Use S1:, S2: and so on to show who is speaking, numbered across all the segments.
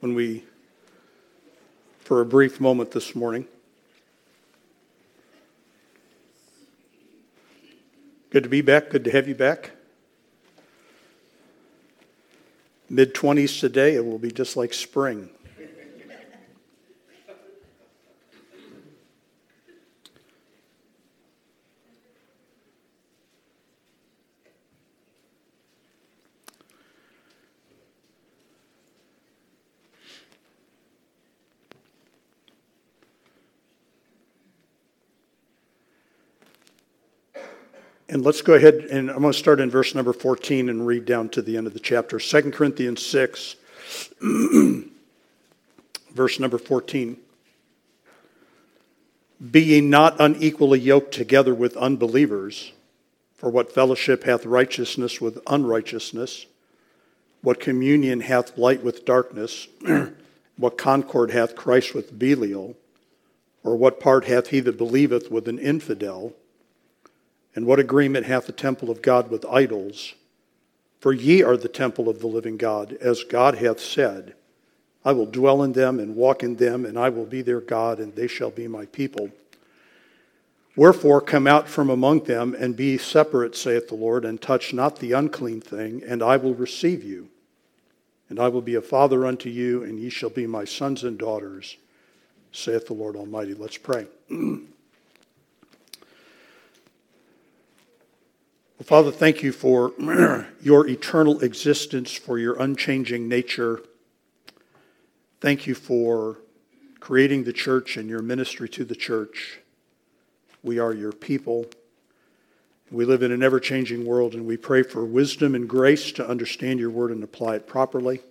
S1: when we, for a brief moment this morning. Good to be back. Good to have you back. Mid 20s today, it will be just like spring. And let's go ahead and I'm going to start in verse number 14 and read down to the end of the chapter. 2 Corinthians 6, verse number 14. Be ye not unequally yoked together with unbelievers, for what fellowship hath righteousness with unrighteousness? What communion hath light with darkness? what concord hath Christ with Belial? Or what part hath he that believeth with an infidel? And what agreement hath the temple of God with idols? For ye are the temple of the living God, as God hath said, I will dwell in them and walk in them, and I will be their God, and they shall be my people. Wherefore, come out from among them and be separate, saith the Lord, and touch not the unclean thing, and I will receive you. And I will be a father unto you, and ye shall be my sons and daughters, saith the Lord Almighty. Let's pray. Well, Father, thank you for your eternal existence, for your unchanging nature. Thank you for creating the church and your ministry to the church. We are your people. We live in an ever changing world, and we pray for wisdom and grace to understand your word and apply it properly.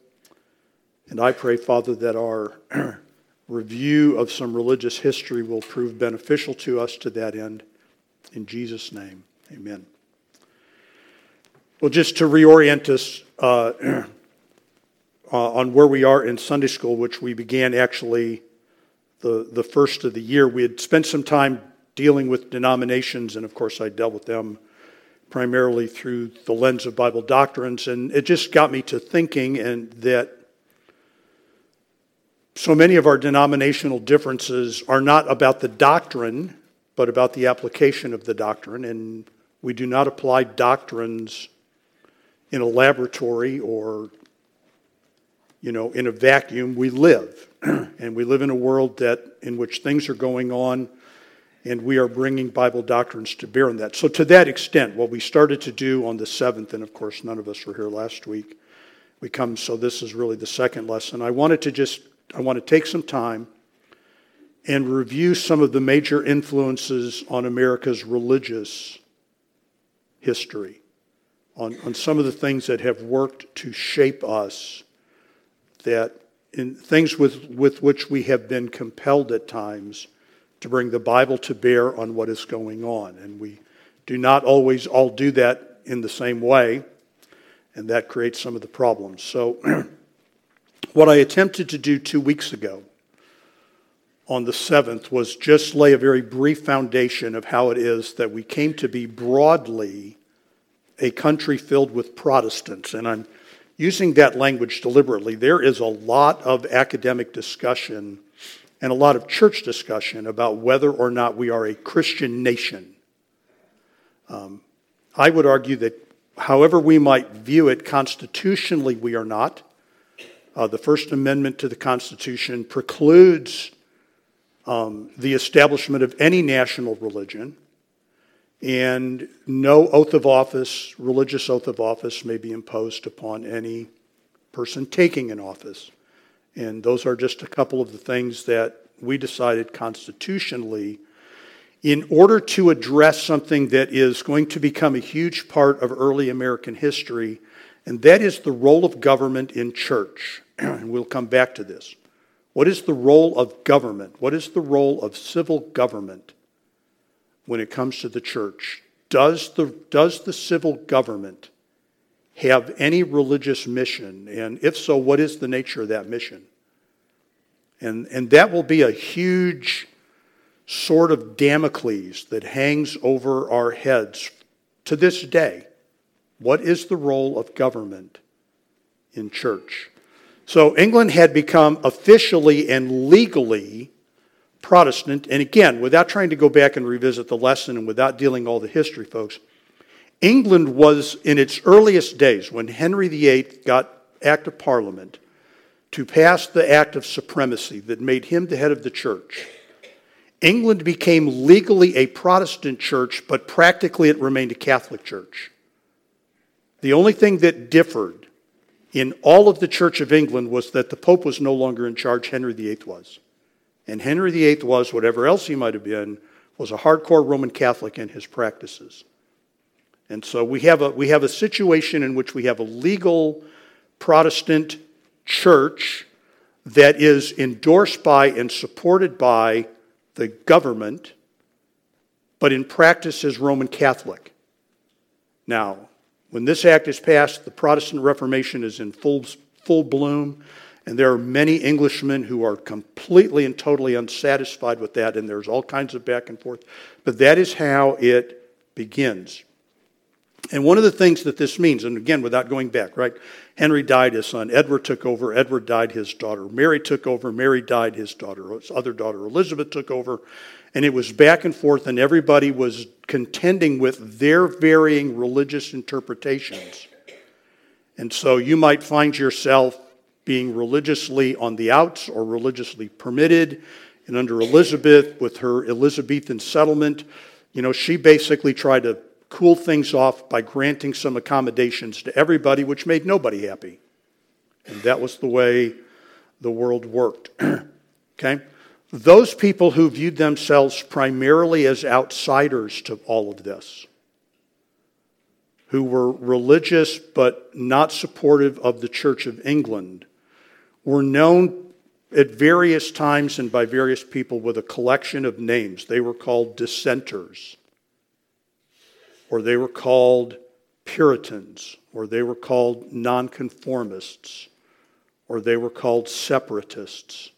S1: And I pray, Father, that our review of some religious history will prove beneficial to us to that end. In Jesus' name, amen. Well, just to reorient us uh, uh, on where we are in Sunday school, which we began actually the, the first of the year, we had spent some time dealing with denominations, and of course, I dealt with them primarily through the lens of Bible doctrines, and it just got me to thinking and that so many of our denominational differences are not about the doctrine, but about the application of the doctrine, and we do not apply doctrines in a laboratory or you know in a vacuum we live. And we live in a world that in which things are going on and we are bringing bible doctrines to bear on that. So to that extent what we started to do on the 7th and of course none of us were here last week we come so this is really the second lesson. I wanted to just i want to take some time and review some of the major influences on america's religious history on, on some of the things that have worked to shape us, that in things with, with which we have been compelled at times to bring the Bible to bear on what is going on. And we do not always all do that in the same way, and that creates some of the problems. So, what I attempted to do two weeks ago on the 7th was just lay a very brief foundation of how it is that we came to be broadly a country filled with Protestants, and I'm using that language deliberately. There is a lot of academic discussion and a lot of church discussion about whether or not we are a Christian nation. Um, I would argue that, however we might view it, constitutionally we are not. Uh, the First Amendment to the Constitution precludes um, the establishment of any national religion. And no oath of office, religious oath of office, may be imposed upon any person taking an office. And those are just a couple of the things that we decided constitutionally in order to address something that is going to become a huge part of early American history, and that is the role of government in church. and we'll come back to this. What is the role of government? What is the role of civil government when it comes to the church. Does the, does the civil government have any religious mission? And if so, what is the nature of that mission? And, and that will be a huge sword of Damocles that hangs over our heads to this day. What is the role of government in church? So England had become officially and legally Protestant. And again, without trying to go back and revisit the lesson and without dealing all the history, folks, England was in its earliest days when Henry VIII got Act of Parliament to pass the Act of Supremacy that made him the head of the church. England became legally a Protestant church, but practically it remained a Catholic church. The only thing that differed in all of the Church of England was that the Pope was no longer in charge, Henry VIII was. And Henry VIII was, whatever else he might have been, was a hardcore Roman Catholic in his practices. And so we have a, we have a situation in which we have a legal Protestant church that is endorsed by and supported by the government, but in practice is Roman Catholic. Now, when this act is passed, the Protestant Reformation is in full, full bloom, and there are many Englishmen who are completely and totally unsatisfied with that, and there's all kinds of back and forth. But that is how it begins. And one of the things that this means, and again, without going back, right? Henry died, his son Edward took over, Edward died, his daughter Mary took over, Mary died, his daughter, his other daughter Elizabeth took over, and it was back and forth, and everybody was contending with their varying religious interpretations. And so you might find yourself being religiously on the outs or religiously permitted. And under Elizabeth, with her Elizabethan settlement, you know, she basically tried to cool things off by granting some accommodations to everybody, which made nobody happy. And that was the way the world worked. okay? Those people who viewed themselves primarily as outsiders to all of this, who were religious but not supportive of the Church of England, were known at various times and by various people with a collection of names. They were called dissenters or they were called Puritans, or they were called nonconformists, or they were called separatists.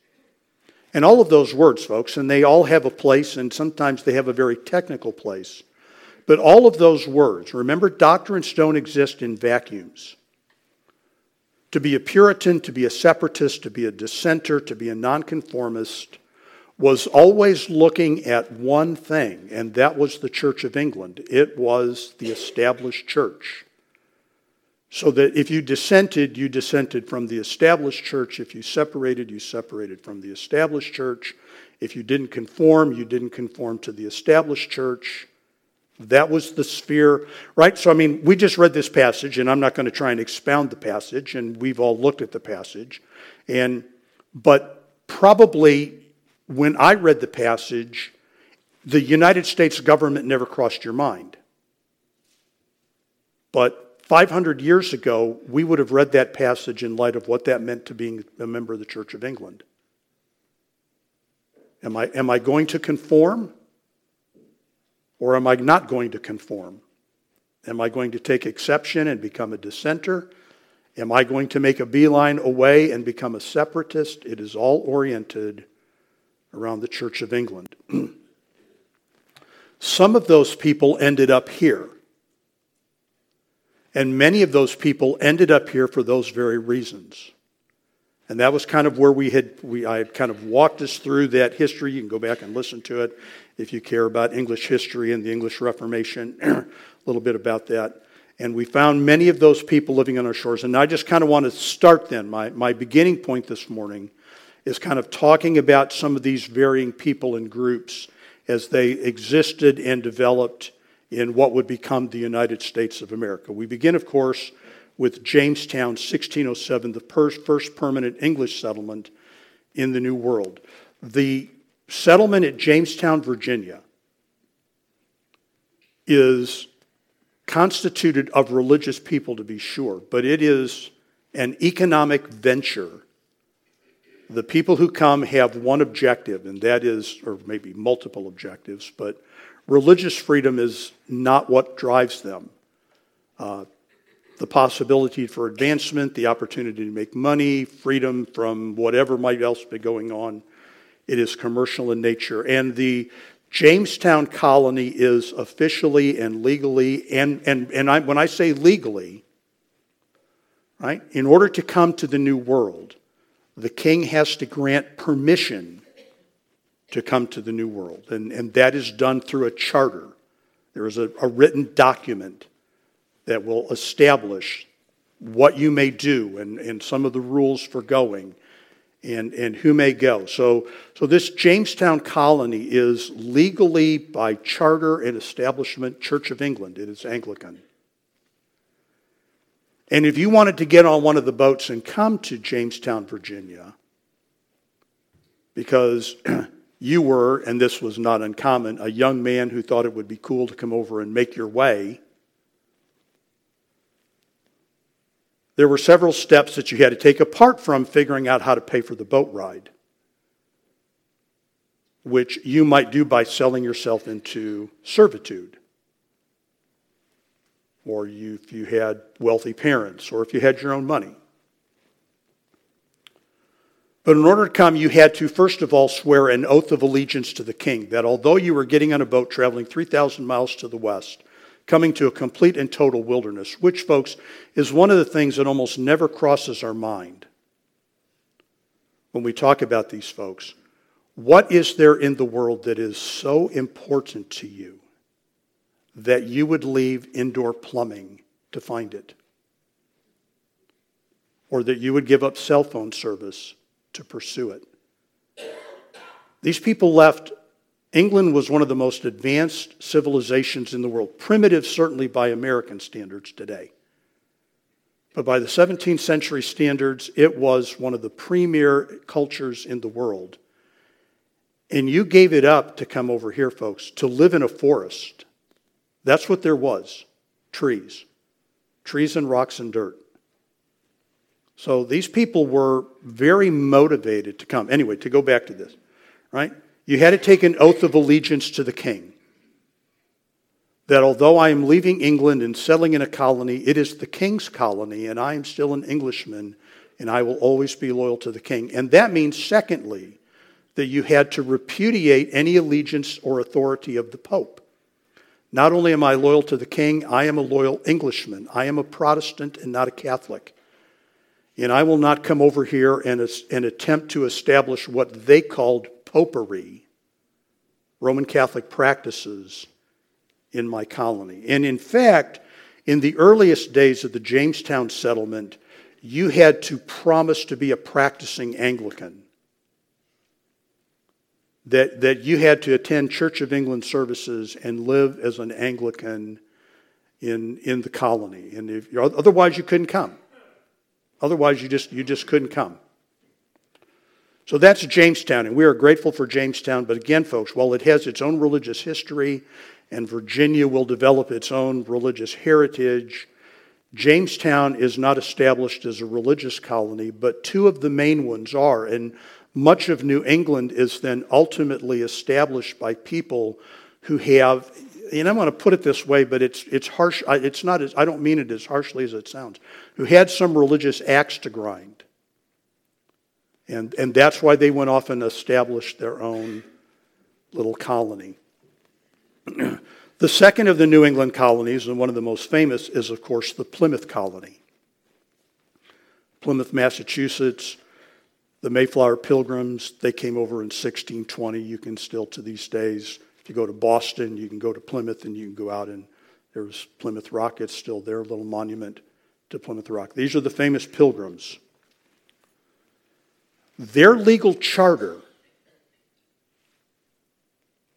S1: And all of those words, folks, and they all have a place, and sometimes they have a very technical place. But all of those words, remember, doctrines don't exist in vacuums. To be a Puritan, to be a separatist, to be a dissenter, to be a nonconformist, was always looking at one thing, and that was the Church of England. It was the established church. So that if you dissented, you dissented from the established church. If you separated, you separated from the established church. If you didn't conform, you didn't conform to the established church. That was the sphere, right? So, I mean, we just read this passage, and I'm not going to try and expound the passage, and we've all looked at the passage. And, but probably when I read the passage, the United States government never crossed your mind. But 500 years ago, we would have read that passage in light of what that meant to being a member of the Church of England. Am I, am I going to conform? Or am I not going to conform? Am I going to take exception and become a dissenter? Am I going to make a beeline away and become a separatist? It is all oriented around the Church of England. Some of those people ended up here. And many of those people ended up here for those very reasons. And that was kind of where we had, we, I had kind of walked us through that history. You can go back and listen to it if you care about English history and the English Reformation, a little bit about that. And we found many of those people living on our shores. And I just kind of want to start then. My, my beginning point this morning is kind of talking about some of these varying people and groups as they existed and developed in what would become the United States of America. We begin, of course, with Jamestown, 1607, the first permanent English settlement in the New World. The settlement at Jamestown, Virginia, is constituted of religious people, to be sure, but it is an economic venture the people who come have one objective, and that is, or maybe multiple objectives, but religious freedom is not what drives them. Uh, the possibility for advancement, the opportunity to make money, freedom from whatever might else be going on. It is commercial in nature. And the Jamestown colony is officially and legally, and, and, and I, when I say legally, right, in order to come to the New World, the king has to grant permission to come to the New World. And, and that is done through a charter. There is a, a written document that will establish what you may do and, and some of the rules for going and, and who may go. So, so this Jamestown colony is legally by charter and establishment Church of England. It is Anglican. And if you wanted to get on one of the boats and come to Jamestown, Virginia, because you were, and this was not uncommon, a young man who thought it would be cool to come over and make your way, there were several steps that you had to take apart from figuring out how to pay for the boat ride, which you might do by selling yourself into servitude or you, if you had wealthy parents, or if you had your own money. But in order to come, you had to, first of all, swear an oath of allegiance to the king that although you were getting on a boat traveling 3,000 miles to the west, coming to a complete and total wilderness, which, folks, is one of the things that almost never crosses our mind when we talk about these folks. What is there in the world that is so important to you that you would leave indoor plumbing to find it, or that you would give up cell phone service to pursue it. These people left. England was one of the most advanced civilizations in the world, primitive certainly by American standards today. But by the 17th century standards, it was one of the premier cultures in the world. And you gave it up to come over here, folks, to live in a forest that's what there was trees. Trees and rocks and dirt. So these people were very motivated to come. Anyway, to go back to this, right? You had to take an oath of allegiance to the king. That although I am leaving England and settling in a colony, it is the king's colony, and I am still an Englishman, and I will always be loyal to the king. And that means, secondly, that you had to repudiate any allegiance or authority of the Pope. Not only am I loyal to the king, I am a loyal Englishman. I am a Protestant and not a Catholic. And I will not come over here and, and attempt to establish what they called popery, Roman Catholic practices, in my colony. And in fact, in the earliest days of the Jamestown settlement, you had to promise to be a practicing Anglican that, that you had to attend Church of England services and live as an Anglican in, in the colony. And if, otherwise, you couldn't come. Otherwise, you just, you just couldn't come. So that's Jamestown, and we are grateful for Jamestown. But again, folks, while it has its own religious history, and Virginia will develop its own religious heritage, Jamestown is not established as a religious colony, but two of the main ones are. And much of New England is then ultimately established by people who have, and I'm going to put it this way, but it's, it's harsh. It's not as, I don't mean it as harshly as it sounds, who had some religious axe to grind. And, and that's why they went off and established their own little colony. the second of the New England colonies, and one of the most famous, is, of course, the Plymouth colony. Plymouth, Massachusetts, the Mayflower Pilgrims, they came over in 1620. You can still, to these days, if you go to Boston, you can go to Plymouth and you can go out and there's Plymouth Rock. It's still their little monument to Plymouth Rock. These are the famous pilgrims. Their legal charter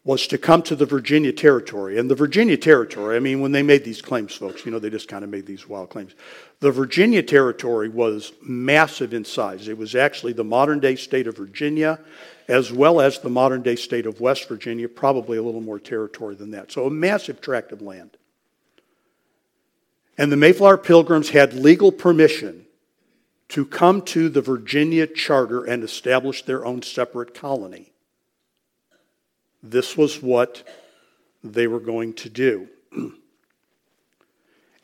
S1: was to come to the Virginia Territory. And the Virginia Territory, I mean, when they made these claims, folks, you know, they just kind of made these wild claims. The Virginia Territory was massive in size. It was actually the modern day state of Virginia, as well as the modern day state of West Virginia, probably a little more territory than that. So a massive tract of land. And the Mayflower Pilgrims had legal permission to come to the Virginia Charter and establish their own separate colony. This was what they were going to do.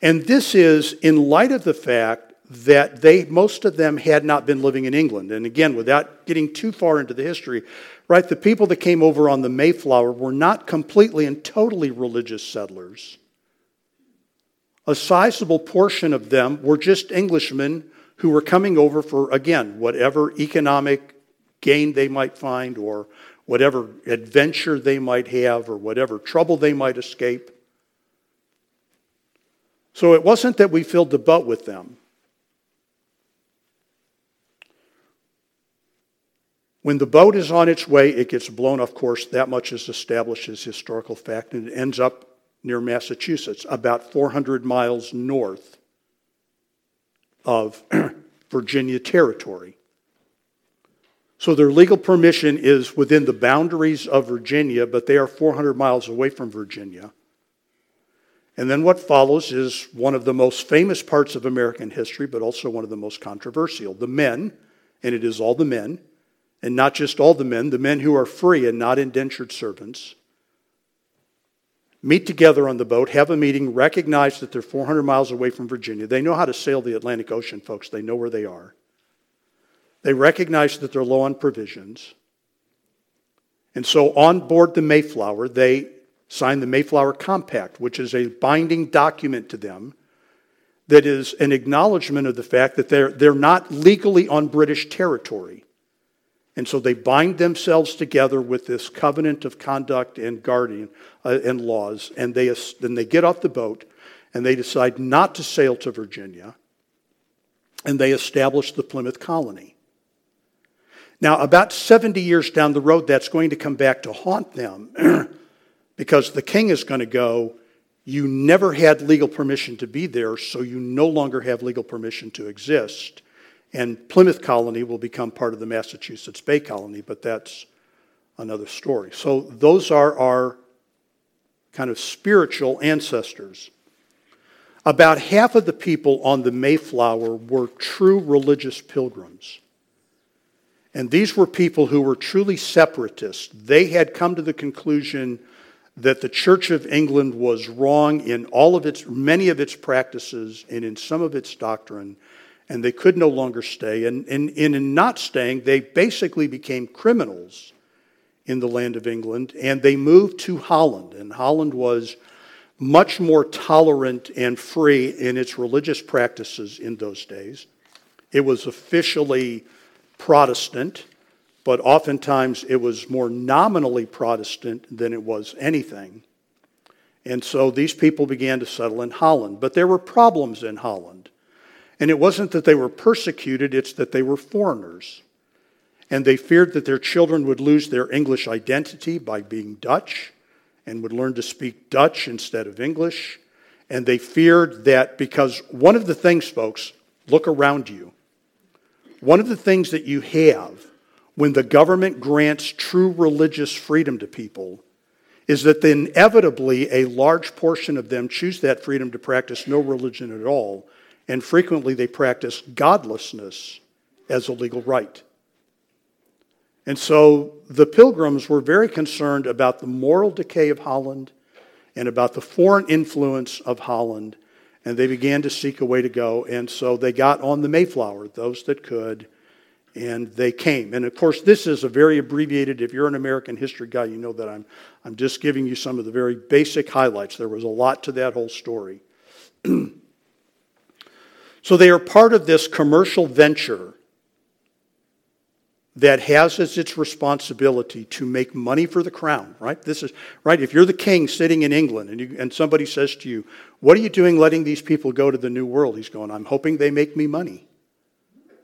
S1: and this is in light of the fact that they most of them had not been living in England. And again, without getting too far into the history, right, the people that came over on the Mayflower were not completely and totally religious settlers. A sizable portion of them were just Englishmen who were coming over for, again, whatever economic gain they might find or whatever adventure they might have or whatever trouble they might escape. So it wasn't that we filled the butt with them. When the boat is on its way, it gets blown off course. That much is established as historical fact, and it ends up near Massachusetts, about 400 miles north of Virginia territory. So their legal permission is within the boundaries of Virginia, but they are 400 miles away from Virginia. And then what follows is one of the most famous parts of American history, but also one of the most controversial. The men, and it is all the men, and not just all the men, the men who are free and not indentured servants, meet together on the boat, have a meeting, recognize that they're 400 miles away from Virginia. They know how to sail the Atlantic Ocean, folks, they know where they are. They recognize that they're low on provisions. And so on board the Mayflower, they sign the Mayflower Compact, which is a binding document to them that is an acknowledgement of the fact that they're, they're not legally on British territory. And so they bind themselves together with this covenant of conduct and guardian uh, and laws, and they, then they get off the boat and they decide not to sail to Virginia, and they establish the Plymouth colony. Now, about 70 years down the road, that's going to come back to haunt them because the king is going to go, You never had legal permission to be there, so you no longer have legal permission to exist. And Plymouth Colony will become part of the Massachusetts Bay Colony, but that's another story. So those are our kind of spiritual ancestors. About half of the people on the Mayflower were true religious pilgrims. And these were people who were truly separatists. They had come to the conclusion that the Church of England was wrong in all of its many of its practices and in some of its doctrine and they could no longer stay. And, and, and in not staying, they basically became criminals in the land of England, and they moved to Holland. And Holland was much more tolerant and free in its religious practices in those days. It was officially Protestant, but oftentimes it was more nominally Protestant than it was anything. And so these people began to settle in Holland. But there were problems in Holland. And it wasn't that they were persecuted, it's that they were foreigners. And they feared that their children would lose their English identity by being Dutch and would learn to speak Dutch instead of English. And they feared that because one of the things, folks, look around you. One of the things that you have when the government grants true religious freedom to people is that inevitably a large portion of them choose that freedom to practice no religion at all and frequently they practice godlessness as a legal right. And so the pilgrims were very concerned about the moral decay of Holland and about the foreign influence of Holland, and they began to seek a way to go. And so they got on the Mayflower, those that could, and they came. And of course, this is a very abbreviated, if you're an American history guy, you know that I'm, I'm just giving you some of the very basic highlights. There was a lot to that whole story. So they are part of this commercial venture that has as its responsibility to make money for the crown, right? This is right. If you're the king sitting in England and, you, and somebody says to you, What are you doing letting these people go to the New World? He's going, I'm hoping they make me money,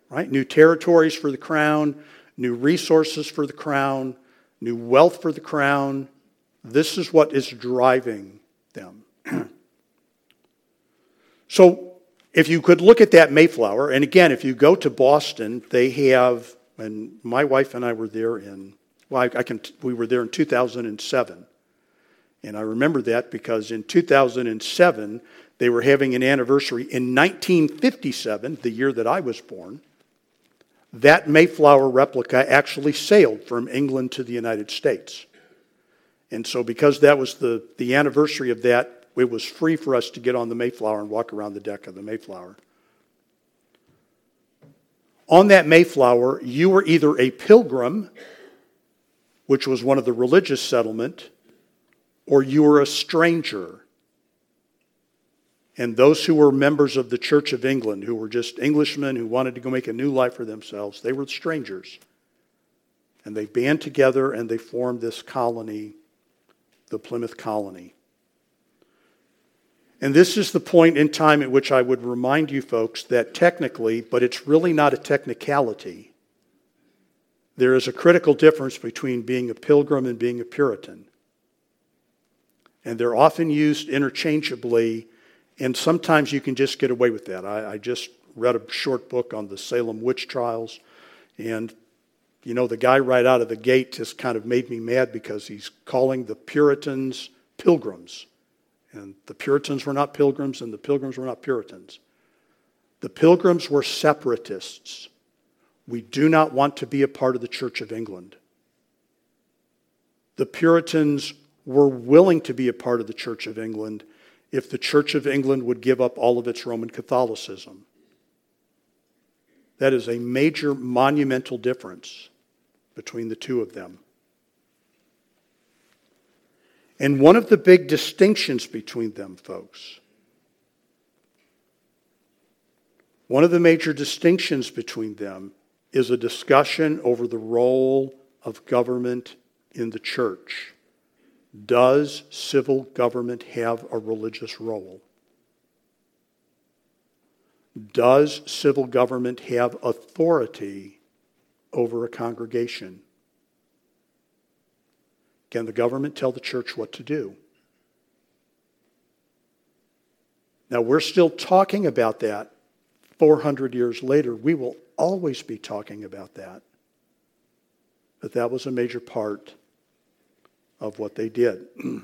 S1: right? New territories for the crown, new resources for the crown, new wealth for the crown. This is what is driving them. so if you could look at that Mayflower, and again, if you go to Boston, they have, and my wife and I were there in, well, I, I can, we were there in 2007. And I remember that because in 2007, they were having an anniversary. In 1957, the year that I was born, that Mayflower replica actually sailed from England to the United States. And so, because that was the, the anniversary of that, it was free for us to get on the Mayflower and walk around the deck of the Mayflower. On that Mayflower, you were either a pilgrim, which was one of the religious settlement, or you were a stranger. And those who were members of the Church of England, who were just Englishmen who wanted to go make a new life for themselves, they were strangers. And they band together and they formed this colony, the Plymouth Colony. And this is the point in time at which I would remind you folks that technically, but it's really not a technicality, there is a critical difference between being a pilgrim and being a Puritan. And they're often used interchangeably, and sometimes you can just get away with that. I, I just read a short book on the Salem witch trials, and you know, the guy right out of the gate just kind of made me mad because he's calling the Puritans pilgrims. And the Puritans were not pilgrims, and the pilgrims were not Puritans. The pilgrims were separatists. We do not want to be a part of the Church of England. The Puritans were willing to be a part of the Church of England if the Church of England would give up all of its Roman Catholicism. That is a major monumental difference between the two of them. And one of the big distinctions between them, folks, one of the major distinctions between them is a discussion over the role of government in the church. Does civil government have a religious role? Does civil government have authority over a congregation? Can the government tell the church what to do? Now, we're still talking about that 400 years later. We will always be talking about that. But that was a major part of what they did.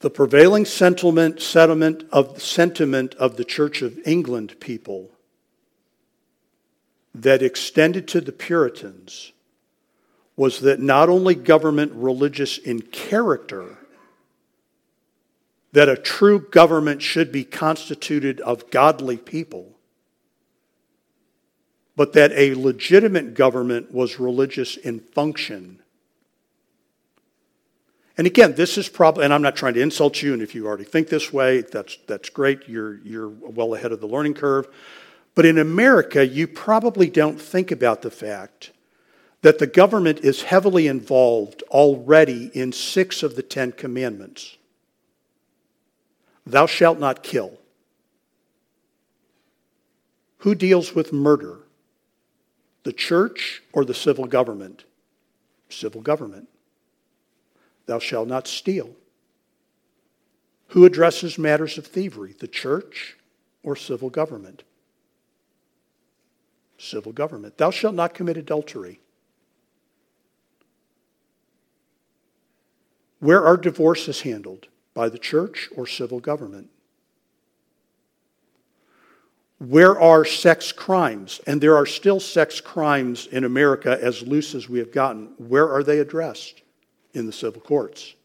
S1: the prevailing sentiment, sentiment, of, sentiment of the Church of England people that extended to the Puritans was that not only government religious in character, that a true government should be constituted of godly people, but that a legitimate government was religious in function. And again, this is probably, and I'm not trying to insult you, and if you already think this way, that's, that's great. You're, you're well ahead of the learning curve. But in America, you probably don't think about the fact that the government is heavily involved already in six of the Ten Commandments. Thou shalt not kill. Who deals with murder? The church or the civil government? Civil government. Thou shalt not steal. Who addresses matters of thievery? The church or civil government? Civil government. Thou shalt not commit adultery. Where are divorces handled? By the church or civil government? Where are sex crimes? And there are still sex crimes in America as loose as we have gotten. Where are they addressed? In the civil courts.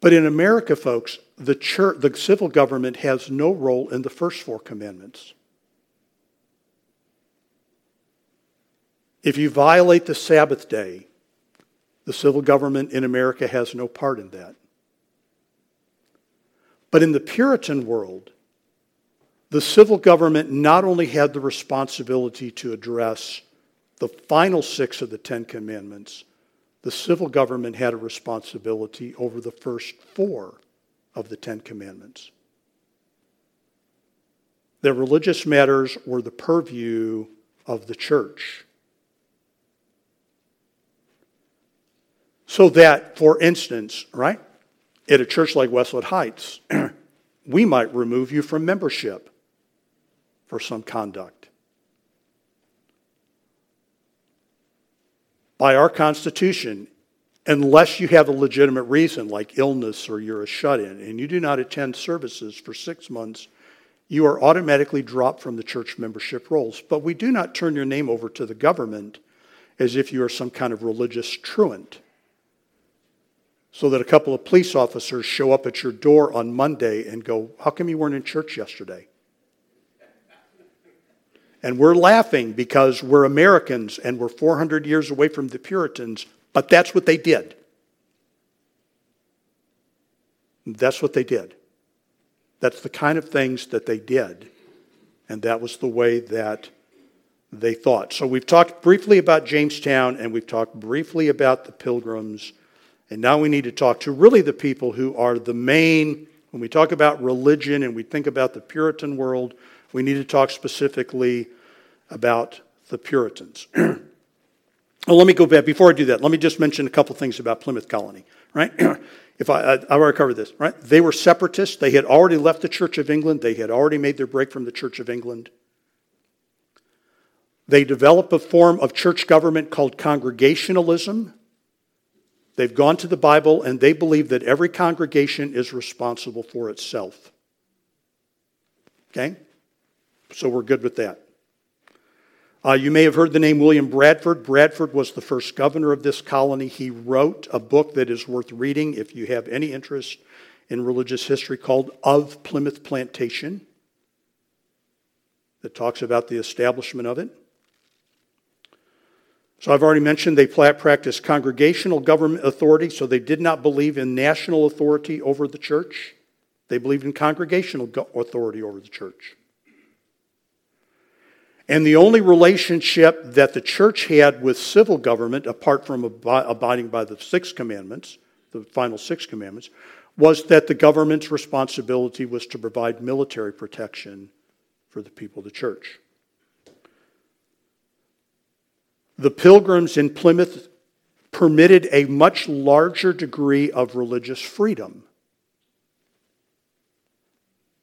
S1: But in America, folks, the, church, the civil government has no role in the first four commandments. If you violate the Sabbath day, the civil government in America has no part in that. But in the Puritan world, the civil government not only had the responsibility to address the final six of the Ten Commandments, the civil government had a responsibility over the first four of the Ten Commandments. That religious matters were the purview of the church. So that, for instance, right, at a church like Westwood Heights, we might remove you from membership for some conduct. By our Constitution, unless you have a legitimate reason like illness or you're a shut in and you do not attend services for six months, you are automatically dropped from the church membership rolls. But we do not turn your name over to the government as if you are some kind of religious truant so that a couple of police officers show up at your door on Monday and go, How come you weren't in church yesterday? And we're laughing because we're Americans and we're 400 years away from the Puritans, but that's what they did. That's what they did. That's the kind of things that they did. And that was the way that they thought. So we've talked briefly about Jamestown and we've talked briefly about the pilgrims. And now we need to talk to really the people who are the main, when we talk about religion and we think about the Puritan world, we need to talk specifically about the Puritans. well, let me go back. Before I do that, let me just mention a couple things about Plymouth Colony, right? if I, I, already covered this, right? They were separatists. They had already left the Church of England. They had already made their break from the Church of England. They developed a form of church government called congregationalism. They've gone to the Bible and they believe that every congregation is responsible for itself. Okay? So we're good with that. Uh, you may have heard the name William Bradford. Bradford was the first governor of this colony. He wrote a book that is worth reading if you have any interest in religious history called Of Plymouth Plantation that talks about the establishment of it. So I've already mentioned they practiced congregational government authority, so they did not believe in national authority over the church. They believed in congregational authority over the church. And the only relationship that the church had with civil government, apart from abiding by the six commandments, the final six commandments, was that the government's responsibility was to provide military protection for the people of the church. The pilgrims in Plymouth permitted a much larger degree of religious freedom.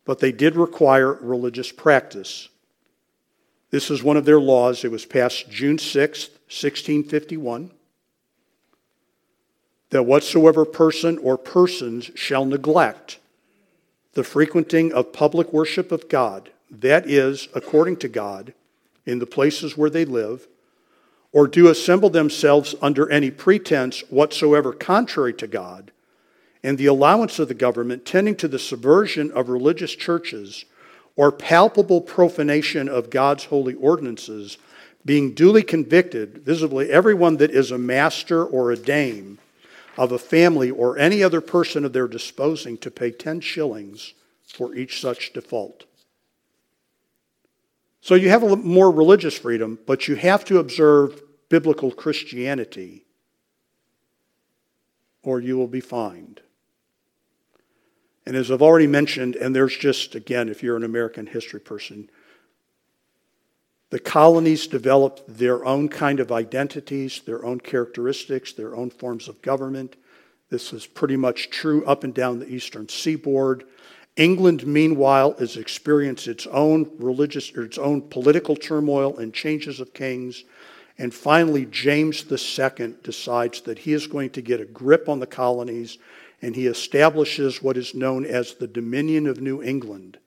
S1: But they did require religious practice. This is one of their laws. It was passed June 6th, 1651. That whatsoever person or persons shall neglect the frequenting of public worship of God, that is, according to God, in the places where they live, or do assemble themselves under any pretense whatsoever contrary to God, and the allowance of the government tending to the subversion of religious churches or palpable profanation of God's holy ordinances, being duly convicted, visibly everyone that is a master or a dame of a family or any other person of their disposing to pay 10 shillings for each such default. So you have a more religious freedom, but you have to observe biblical Christianity or you will be fined. And as I've already mentioned, and there's just, again, if you're an American history person, the colonies developed their own kind of identities, their own characteristics, their own forms of government. This is pretty much true up and down the eastern seaboard. England, meanwhile, has experienced its own religious or its own political turmoil and changes of kings. And finally, James II decides that he is going to get a grip on the colonies and he establishes what is known as the Dominion of New England.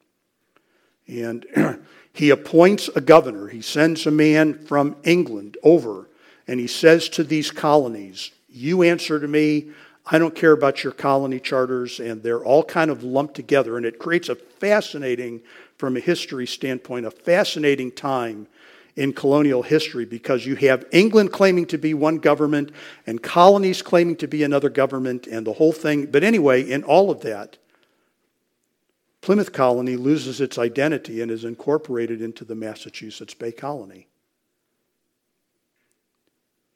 S1: And he appoints a governor. He sends a man from England over, and he says to these colonies, You answer to me. I don't care about your colony charters, and they're all kind of lumped together. And it creates a fascinating, from a history standpoint, a fascinating time in colonial history because you have England claiming to be one government and colonies claiming to be another government and the whole thing. But anyway, in all of that, Plymouth Colony loses its identity and is incorporated into the Massachusetts Bay Colony.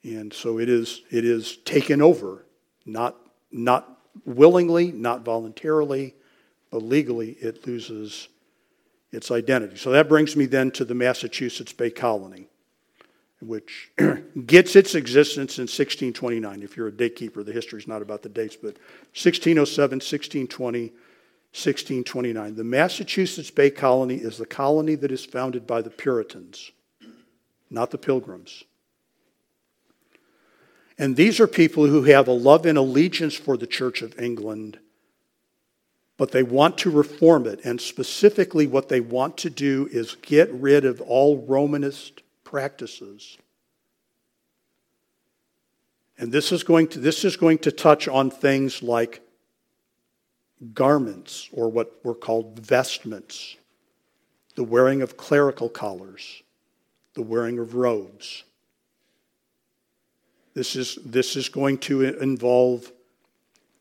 S1: And so it is, it is taken over, not, not willingly, not voluntarily, but legally it loses its identity. So that brings me then to the Massachusetts Bay Colony, which gets its existence in 1629. If you're a date keeper, the history is not about the dates, but 1607, 1620, 1629. The Massachusetts Bay Colony is the colony that is founded by the Puritans, not the Pilgrims. And these are people who have a love and allegiance for the Church of England but they want to reform it. And specifically, what they want to do is get rid of all Romanist practices. And this is going to, this is going to touch on things like garments, or what were called vestments, the wearing of clerical collars, the wearing of robes. This is, this is going to involve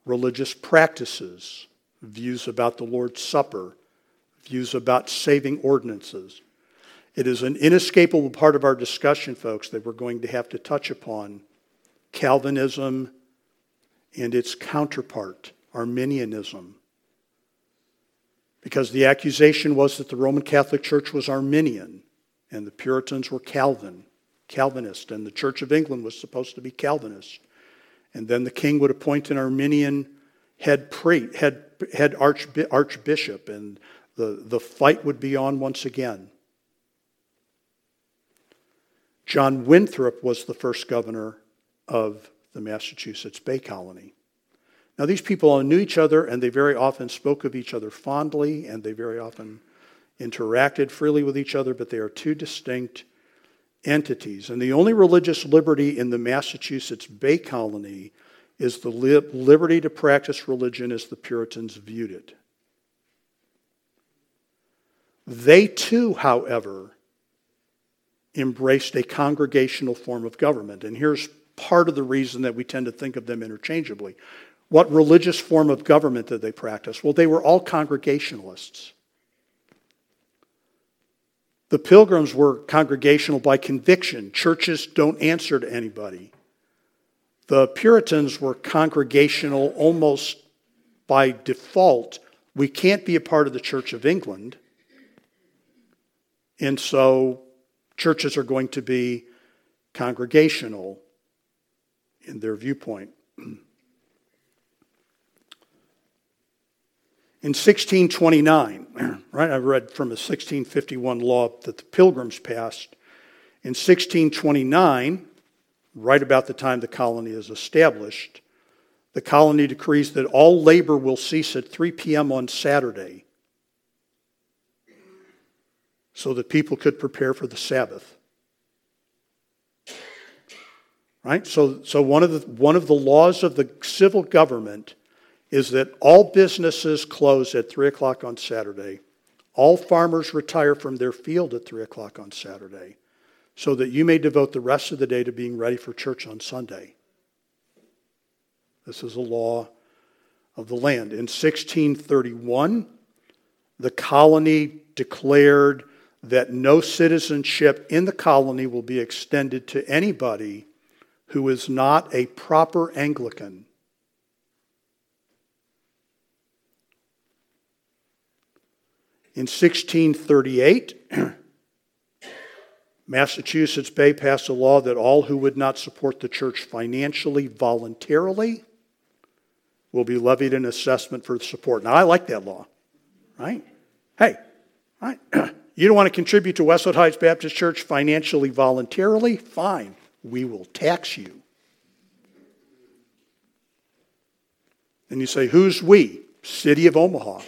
S1: religious practices views about the Lord's Supper, views about saving ordinances. It is an inescapable part of our discussion, folks, that we're going to have to touch upon Calvinism and its counterpart, Arminianism. Because the accusation was that the Roman Catholic Church was Arminian and the Puritans were Calvin, Calvinist, and the Church of England was supposed to be Calvinist. And then the king would appoint an Arminian head priest, head, head archbishop, and the, the fight would be on once again. John Winthrop was the first governor of the Massachusetts Bay Colony. Now, these people all knew each other, and they very often spoke of each other fondly, and they very often interacted freely with each other, but they are two distinct entities. And the only religious liberty in the Massachusetts Bay Colony is the liberty to practice religion as the Puritans viewed it. They too, however, embraced a congregational form of government. And here's part of the reason that we tend to think of them interchangeably. What religious form of government did they practice? Well, they were all Congregationalists. The Pilgrims were congregational by conviction. Churches don't answer to anybody. The Puritans were congregational almost by default. We can't be a part of the Church of England. And so churches are going to be congregational in their viewpoint. In 1629, right, I read from a 1651 law that the Pilgrims passed. In 1629, right about the time the colony is established, the colony decrees that all labor will cease at 3 p.m. on Saturday so that people could prepare for the Sabbath. Right? So, so one, of the, one of the laws of the civil government is that all businesses close at 3 o'clock on Saturday. All farmers retire from their field at 3 o'clock on Saturday so that you may devote the rest of the day to being ready for church on Sunday. This is a law of the land. In 1631, the colony declared that no citizenship in the colony will be extended to anybody who is not a proper Anglican. In 1638, Massachusetts Bay passed a law that all who would not support the church financially voluntarily will be levied an assessment for support. Now, I like that law, right? Hey, right? you don't want to contribute to Westwood Heights Baptist Church financially voluntarily? Fine, we will tax you. And you say, who's we? City of Omaha.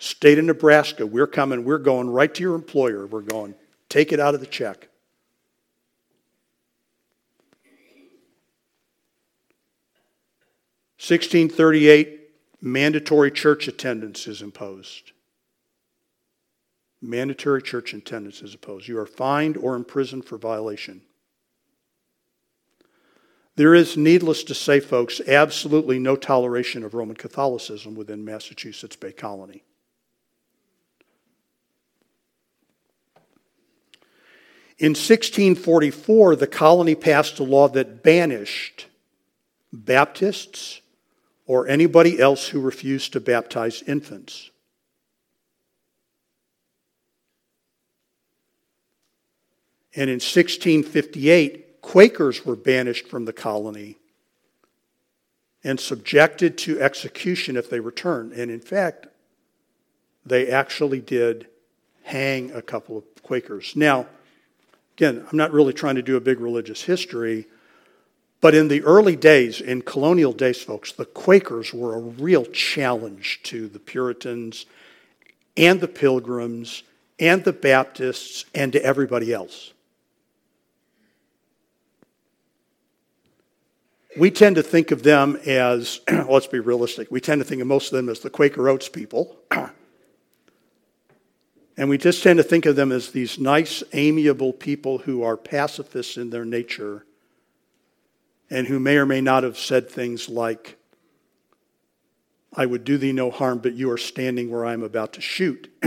S1: State of Nebraska, we're coming, we're going right to your employer. We're going, take it out of the check. Sixteen thirty-eight, mandatory church attendance is imposed. Mandatory church attendance is imposed. You are fined or imprisoned for violation. There is, needless to say, folks, absolutely no toleration of Roman Catholicism within Massachusetts Bay Colony. In 1644, the colony passed a law that banished Baptists or anybody else who refused to baptize infants. And in 1658, Quakers were banished from the colony and subjected to execution if they returned. And in fact, they actually did hang a couple of Quakers. Now, Again, I'm not really trying to do a big religious history, but in the early days, in colonial days, folks, the Quakers were a real challenge to the Puritans and the Pilgrims and the Baptists and to everybody else. We tend to think of them as, let's be realistic, we tend to think of most of them as the Quaker Oats people. And we just tend to think of them as these nice, amiable people who are pacifists in their nature and who may or may not have said things like, I would do thee no harm, but you are standing where I am about to shoot.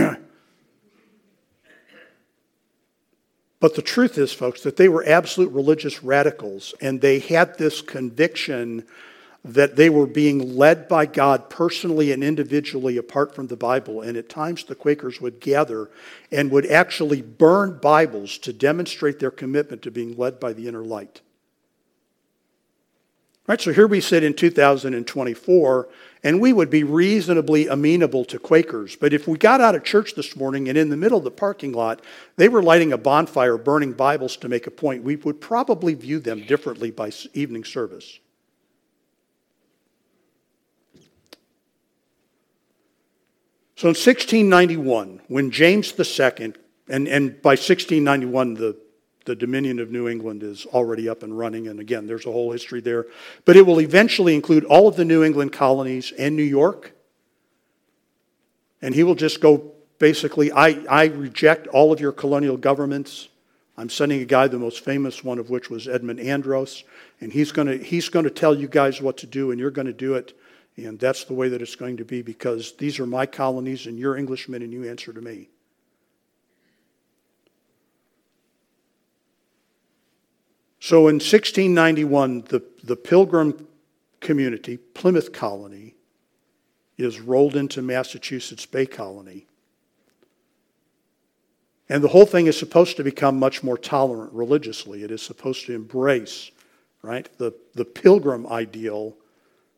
S1: but the truth is, folks, that they were absolute religious radicals, and they had this conviction that they were being led by God personally and individually apart from the Bible. And at times the Quakers would gather and would actually burn Bibles to demonstrate their commitment to being led by the inner light. Right, so here we sit in 2024, and we would be reasonably amenable to Quakers. But if we got out of church this morning and in the middle of the parking lot, they were lighting a bonfire, burning Bibles to make a point, we would probably view them differently by evening service. So in 1691, when James II, and, and by 1691, the the Dominion of New England is already up and running. And again, there's a whole history there. But it will eventually include all of the New England colonies and New York. And he will just go basically, I, I reject all of your colonial governments. I'm sending a guy, the most famous one of which was Edmund Andros. And he's going to he's going to tell you guys what to do, and you're going to do it. And that's the way that it's going to be because these are my colonies, and you're Englishmen, and you answer to me. So in 1691, the, the Pilgrim community, Plymouth Colony, is rolled into Massachusetts Bay Colony. And the whole thing is supposed to become much more tolerant religiously. It is supposed to embrace, right, the, the pilgrim ideal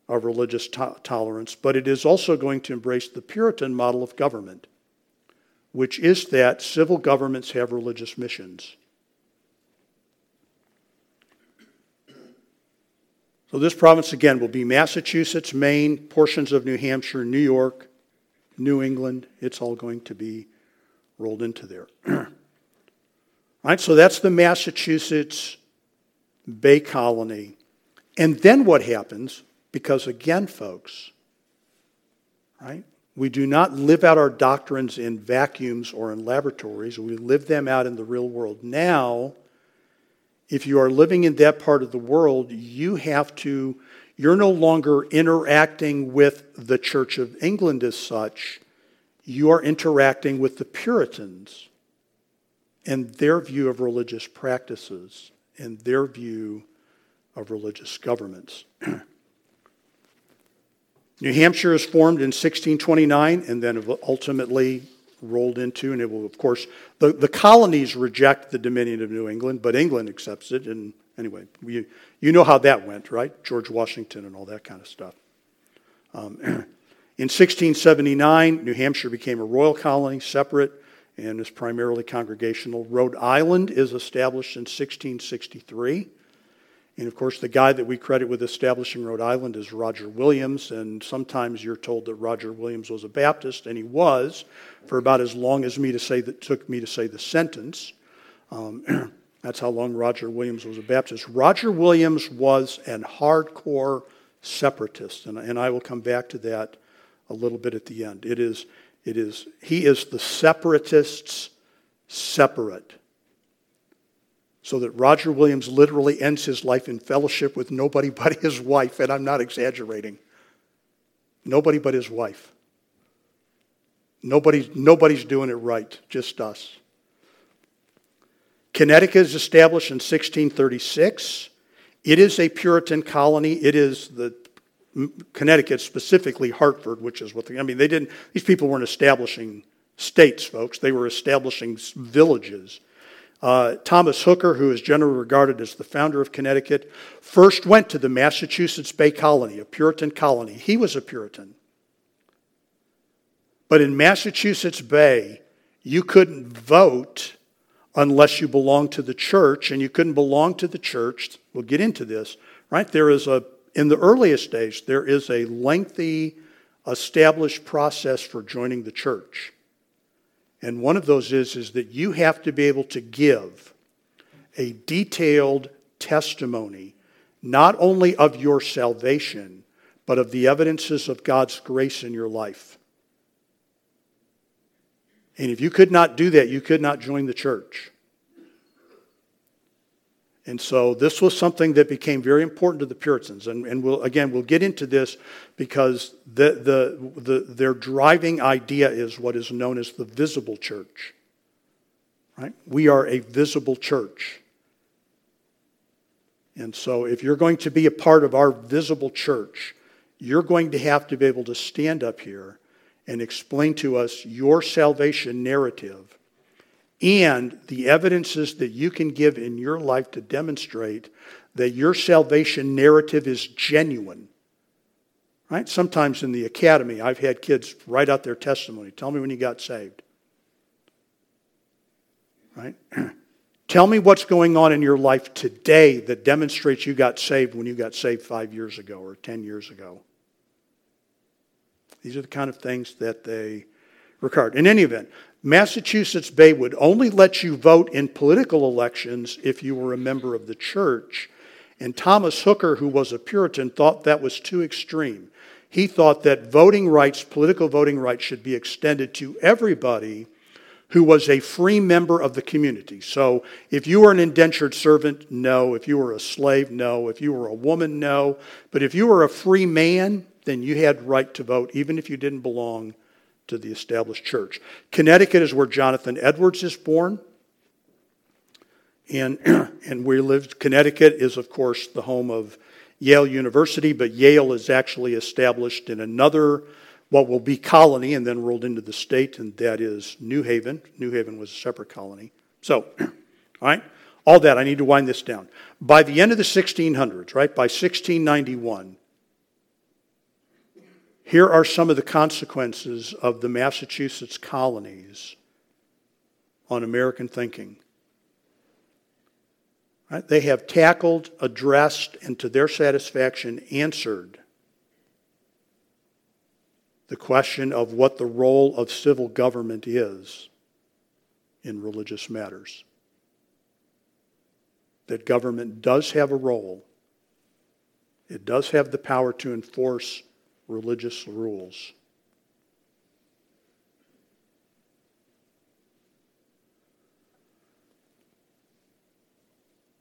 S1: of religious to- tolerance, but it is also going to embrace the Puritan model of government, which is that civil governments have religious missions. So this province again will be Massachusetts, Maine, portions of New Hampshire, New York, New England. It's all going to be rolled into there. all right, so that's the Massachusetts Bay Colony. And then what happens? Because again, folks, right? We do not live out our doctrines in vacuums or in laboratories. We live them out in the real world. Now, if you are living in that part of the world, you have to, you're no longer interacting with the Church of England as such. You are interacting with the Puritans and their view of religious practices and their view of religious governments. New Hampshire is formed in 1629 and then ultimately rolled into, and it will, of course, the, the colonies reject the Dominion of New England, but England accepts it. And anyway, we, you know how that went, right? George Washington and all that kind of stuff. Um, in 1679, New Hampshire became a royal colony, separate, and is primarily congregational. Rhode Island is established in 1663. And of course, the guy that we credit with establishing Rhode Island is Roger Williams. And sometimes you're told that Roger Williams was a Baptist, and he was for about as long as me to say that took me to say the sentence. Um, that's how long Roger Williams was a Baptist. Roger Williams was an hardcore separatist, and, and I will come back to that a little bit at the end. It is, it is, he is the separatists' separate so that Roger Williams literally ends his life in fellowship with nobody but his wife, and I'm not exaggerating. Nobody but his wife. Nobody, nobody's doing it right, just us. Connecticut is established in 1636. It is a Puritan colony. It is the Connecticut, specifically Hartford, which is what the, I mean, they didn't, these people weren't establishing states, folks. They were establishing villages. Uh, Thomas Hooker, who is generally regarded as the founder of Connecticut, first went to the Massachusetts Bay Colony, a Puritan colony. He was a Puritan. But in Massachusetts Bay, you couldn't vote unless you belonged to the church, and you couldn't belong to the church. We'll get into this, right? There is a, in the earliest days, there is a lengthy established process for joining the church. And one of those is, is that you have to be able to give a detailed testimony, not only of your salvation, but of the evidences of God's grace in your life. And if you could not do that, you could not join the church. And so this was something that became very important to the Puritans. And, and we'll, again, we'll get into this because the, the, the, their driving idea is what is known as the visible church. Right? We are a visible church. And so if you're going to be a part of our visible church, you're going to have to be able to stand up here and explain to us your salvation narrative and the evidences that you can give in your life to demonstrate that your salvation narrative is genuine. Right? Sometimes in the academy, I've had kids write out their testimony. Tell me when you got saved. Right? Tell me what's going on in your life today that demonstrates you got saved when you got saved five years ago or 10 years ago. These are the kind of things that they required. In any event, Massachusetts Bay would only let you vote in political elections if you were a member of the church. And Thomas Hooker, who was a Puritan, thought that was too extreme. He thought that voting rights, political voting rights, should be extended to everybody who was a free member of the community. So if you were an indentured servant, no. If you were a slave, no. If you were a woman, no. But if you were a free man, then you had right to vote, even if you didn't belong to the established church. Connecticut is where Jonathan Edwards is born. And, and we lived, Connecticut is, of course, the home of Yale University, but Yale is actually established in another, what will be colony and then rolled into the state, and that is New Haven. New Haven was a separate colony. So, all right, all that, I need to wind this down. By the end of the 1600s, right, by 1691, here are some of the consequences of the Massachusetts colonies on American thinking. Right? They have tackled, addressed, and to their satisfaction answered the question of what the role of civil government is in religious matters. That government does have a role, it does have the power to enforce religious rules.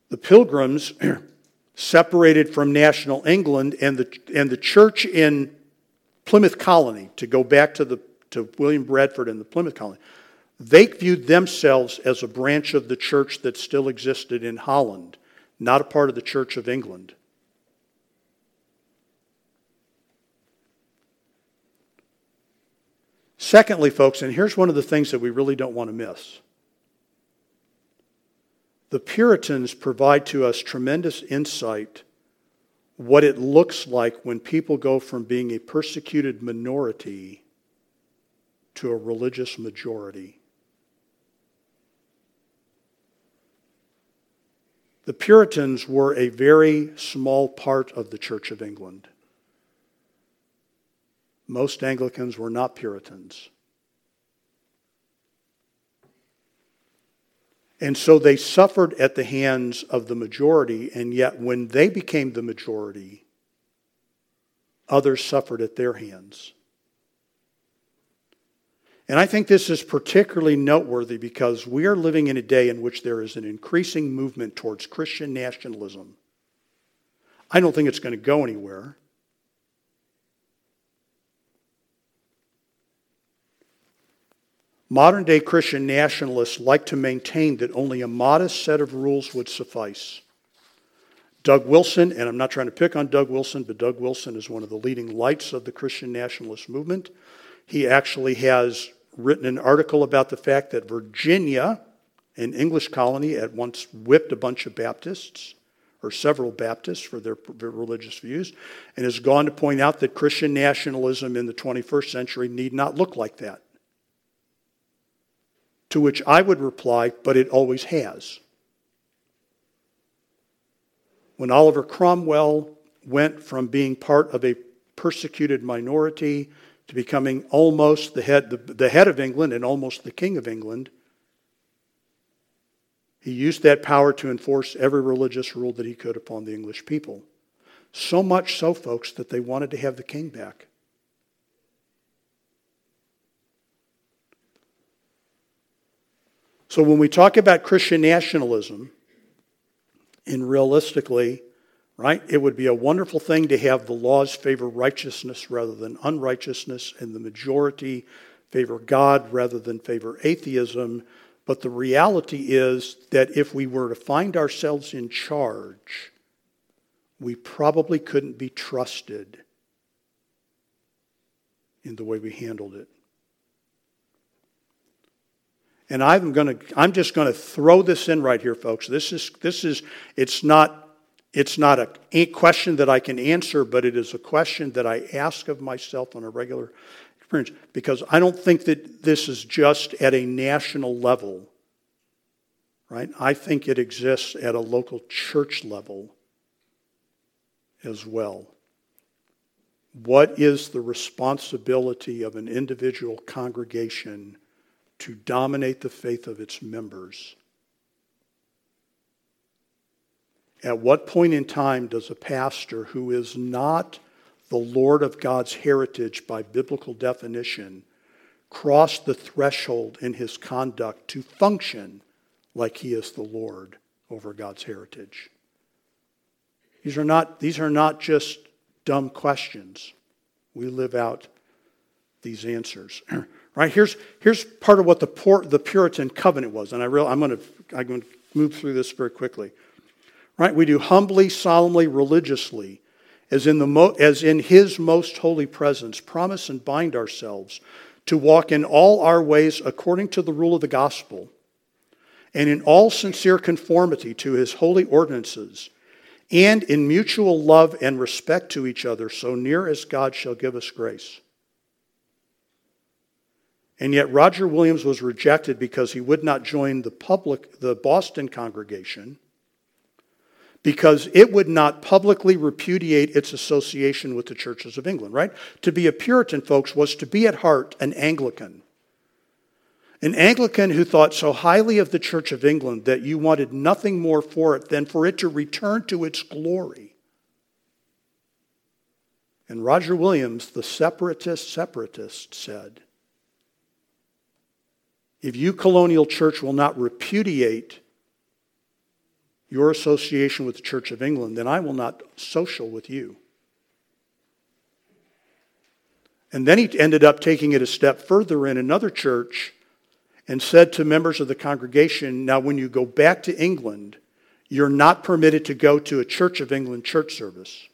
S1: The pilgrims separated from national England and the, and the church in Plymouth Colony, to go back to, the, to William Bradford and the Plymouth Colony, they viewed themselves as a branch of the church that still existed in Holland, not a part of the Church of England. Secondly, folks, and here's one of the things that we really don't want to miss the Puritans provide to us tremendous insight what it looks like when people go from being a persecuted minority to a religious majority. The Puritans were a very small part of the Church of England. Most Anglicans were not Puritans. And so they suffered at the hands of the majority, and yet when they became the majority, others suffered at their hands. And I think this is particularly noteworthy because we are living in a day in which there is an increasing movement towards Christian nationalism. I don't think it's going to go anywhere. Modern day Christian nationalists like to maintain that only a modest set of rules would suffice. Doug Wilson, and I'm not trying to pick on Doug Wilson, but Doug Wilson is one of the leading lights of the Christian nationalist movement. He actually has written an article about the fact that Virginia, an English colony, at once whipped a bunch of Baptists, or several Baptists, for their, religious views, and has gone to point out that Christian nationalism in the 21st century need not look like that. To which I would reply, but it always has. When Oliver Cromwell went from being part of a persecuted minority to becoming almost the head, the, the head of England and almost the king of England, he used that power to enforce every religious rule that he could upon the English people. So much so, folks, that they wanted to have the king back. So when we talk about Christian nationalism, And realistically, right, it would be a wonderful thing to have the laws favor righteousness rather than unrighteousness, and the majority favor God rather than favor atheism. But the reality is that if we were to find ourselves in charge, we probably couldn't be trusted in the way we handled it. And I'm going to I'm just going to throw this in right here folks. This is this is it's not it's not a, question that I can answer, but it is a question that I ask of myself on a regular experience because I don't think that this is just at a national level. Right? I think it exists at a local church level as well. What is the responsibility of an individual congregation to dominate the faith of its members? At what point in time does a pastor who is not the Lord of God's heritage by biblical definition cross the threshold in his conduct to function like he is the Lord over God's heritage? These are not, these are not just dumb questions. We live out these answers. right? Here's, here's part of what the, poor, the Puritan covenant was. And I real, I'm going to I'm going to move through this very quickly. Right? We do humbly, solemnly, religiously, as in, the mo- as in his most holy presence, promise and bind ourselves to walk in all our ways according to the rule of the gospel and in all sincere conformity to his holy ordinances and in mutual love and respect to each other, so near as God shall give us grace. And yet Roger Williams was rejected because he would not join the public, the Boston congregation, because it would not publicly repudiate its association with the churches of England, right? To be a Puritan, folks, was to be at heart an Anglican. An Anglican who thought so highly of the Church of England that you wanted nothing more for it than for it to return to its glory. And Roger Williams, the separatist separatist, said, If you, colonial church, will not repudiate your association with the Church of England, then I will not social with you. And then he ended up taking it a step further in another church and said to members of the congregation, Now, when you go back to England, you're not permitted to go to a Church of England church service,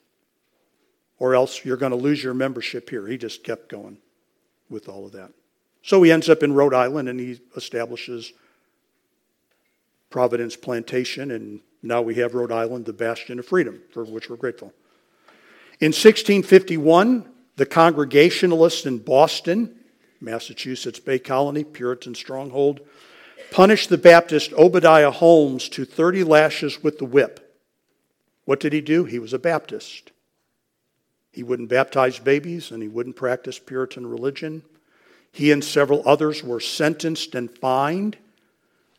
S1: or else you're going to lose your membership here. He just kept going with all of that. So he ends up in Rhode Island and he establishes Providence Plantation, and now we have Rhode Island, the bastion of freedom, for which we're grateful. In 1651, the Congregationalists in Boston Massachusetts Bay Colony, Puritan stronghold, punished the Baptist Obadiah Holmes to 30 lashes with the whip. What did he do? He was a Baptist. He wouldn't baptize babies and he wouldn't practice Puritan religion. He and several others were sentenced and fined.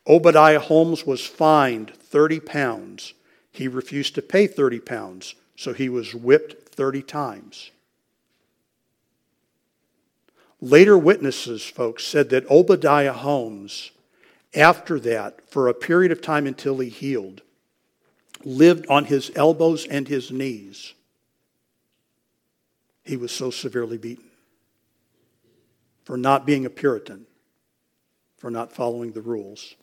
S1: Obadiah Holmes was fined 30 pounds. He refused to pay 30 pounds, so he was whipped 30 times. Later witnesses, folks, said that Obadiah Holmes, after that, for a period of time until he healed, lived on his elbows and his knees. He was so severely beaten for not being a Puritan, for not following the rules.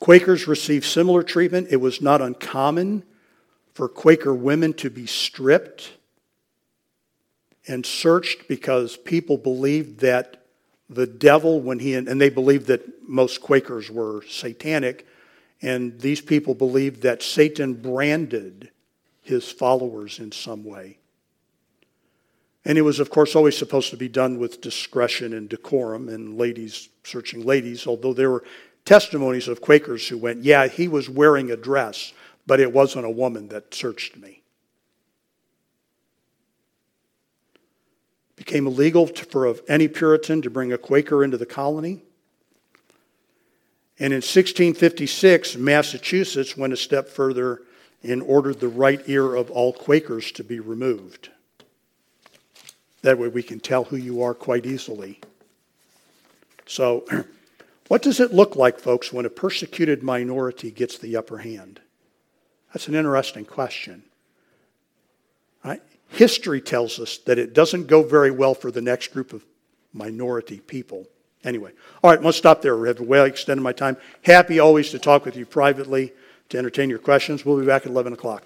S1: Quakers received similar treatment. It was not uncommon for Quaker women to be stripped and searched because people believed that the devil, when he, and they believed that most Quakers were satanic, and these people believed that Satan branded his followers in some way. And it was, of course, always supposed to be done with discretion and decorum, and ladies searching ladies, although there were testimonies of Quakers who went, Yeah, he was wearing a dress, but it wasn't a woman that searched me. became illegal for any Puritan to bring a Quaker into the colony. And in 1656, Massachusetts went a step further and ordered the right ear of all Quakers to be removed. That way we can tell who you are quite easily. So, What does it look like, folks, when a persecuted minority gets the upper hand? That's an interesting question. Right? History tells us that it doesn't go very well for the next group of minority people. Anyway, all right, to stop there. I've well extended my time. Happy always to talk with you privately, to entertain your questions. We'll be back at 11 o'clock.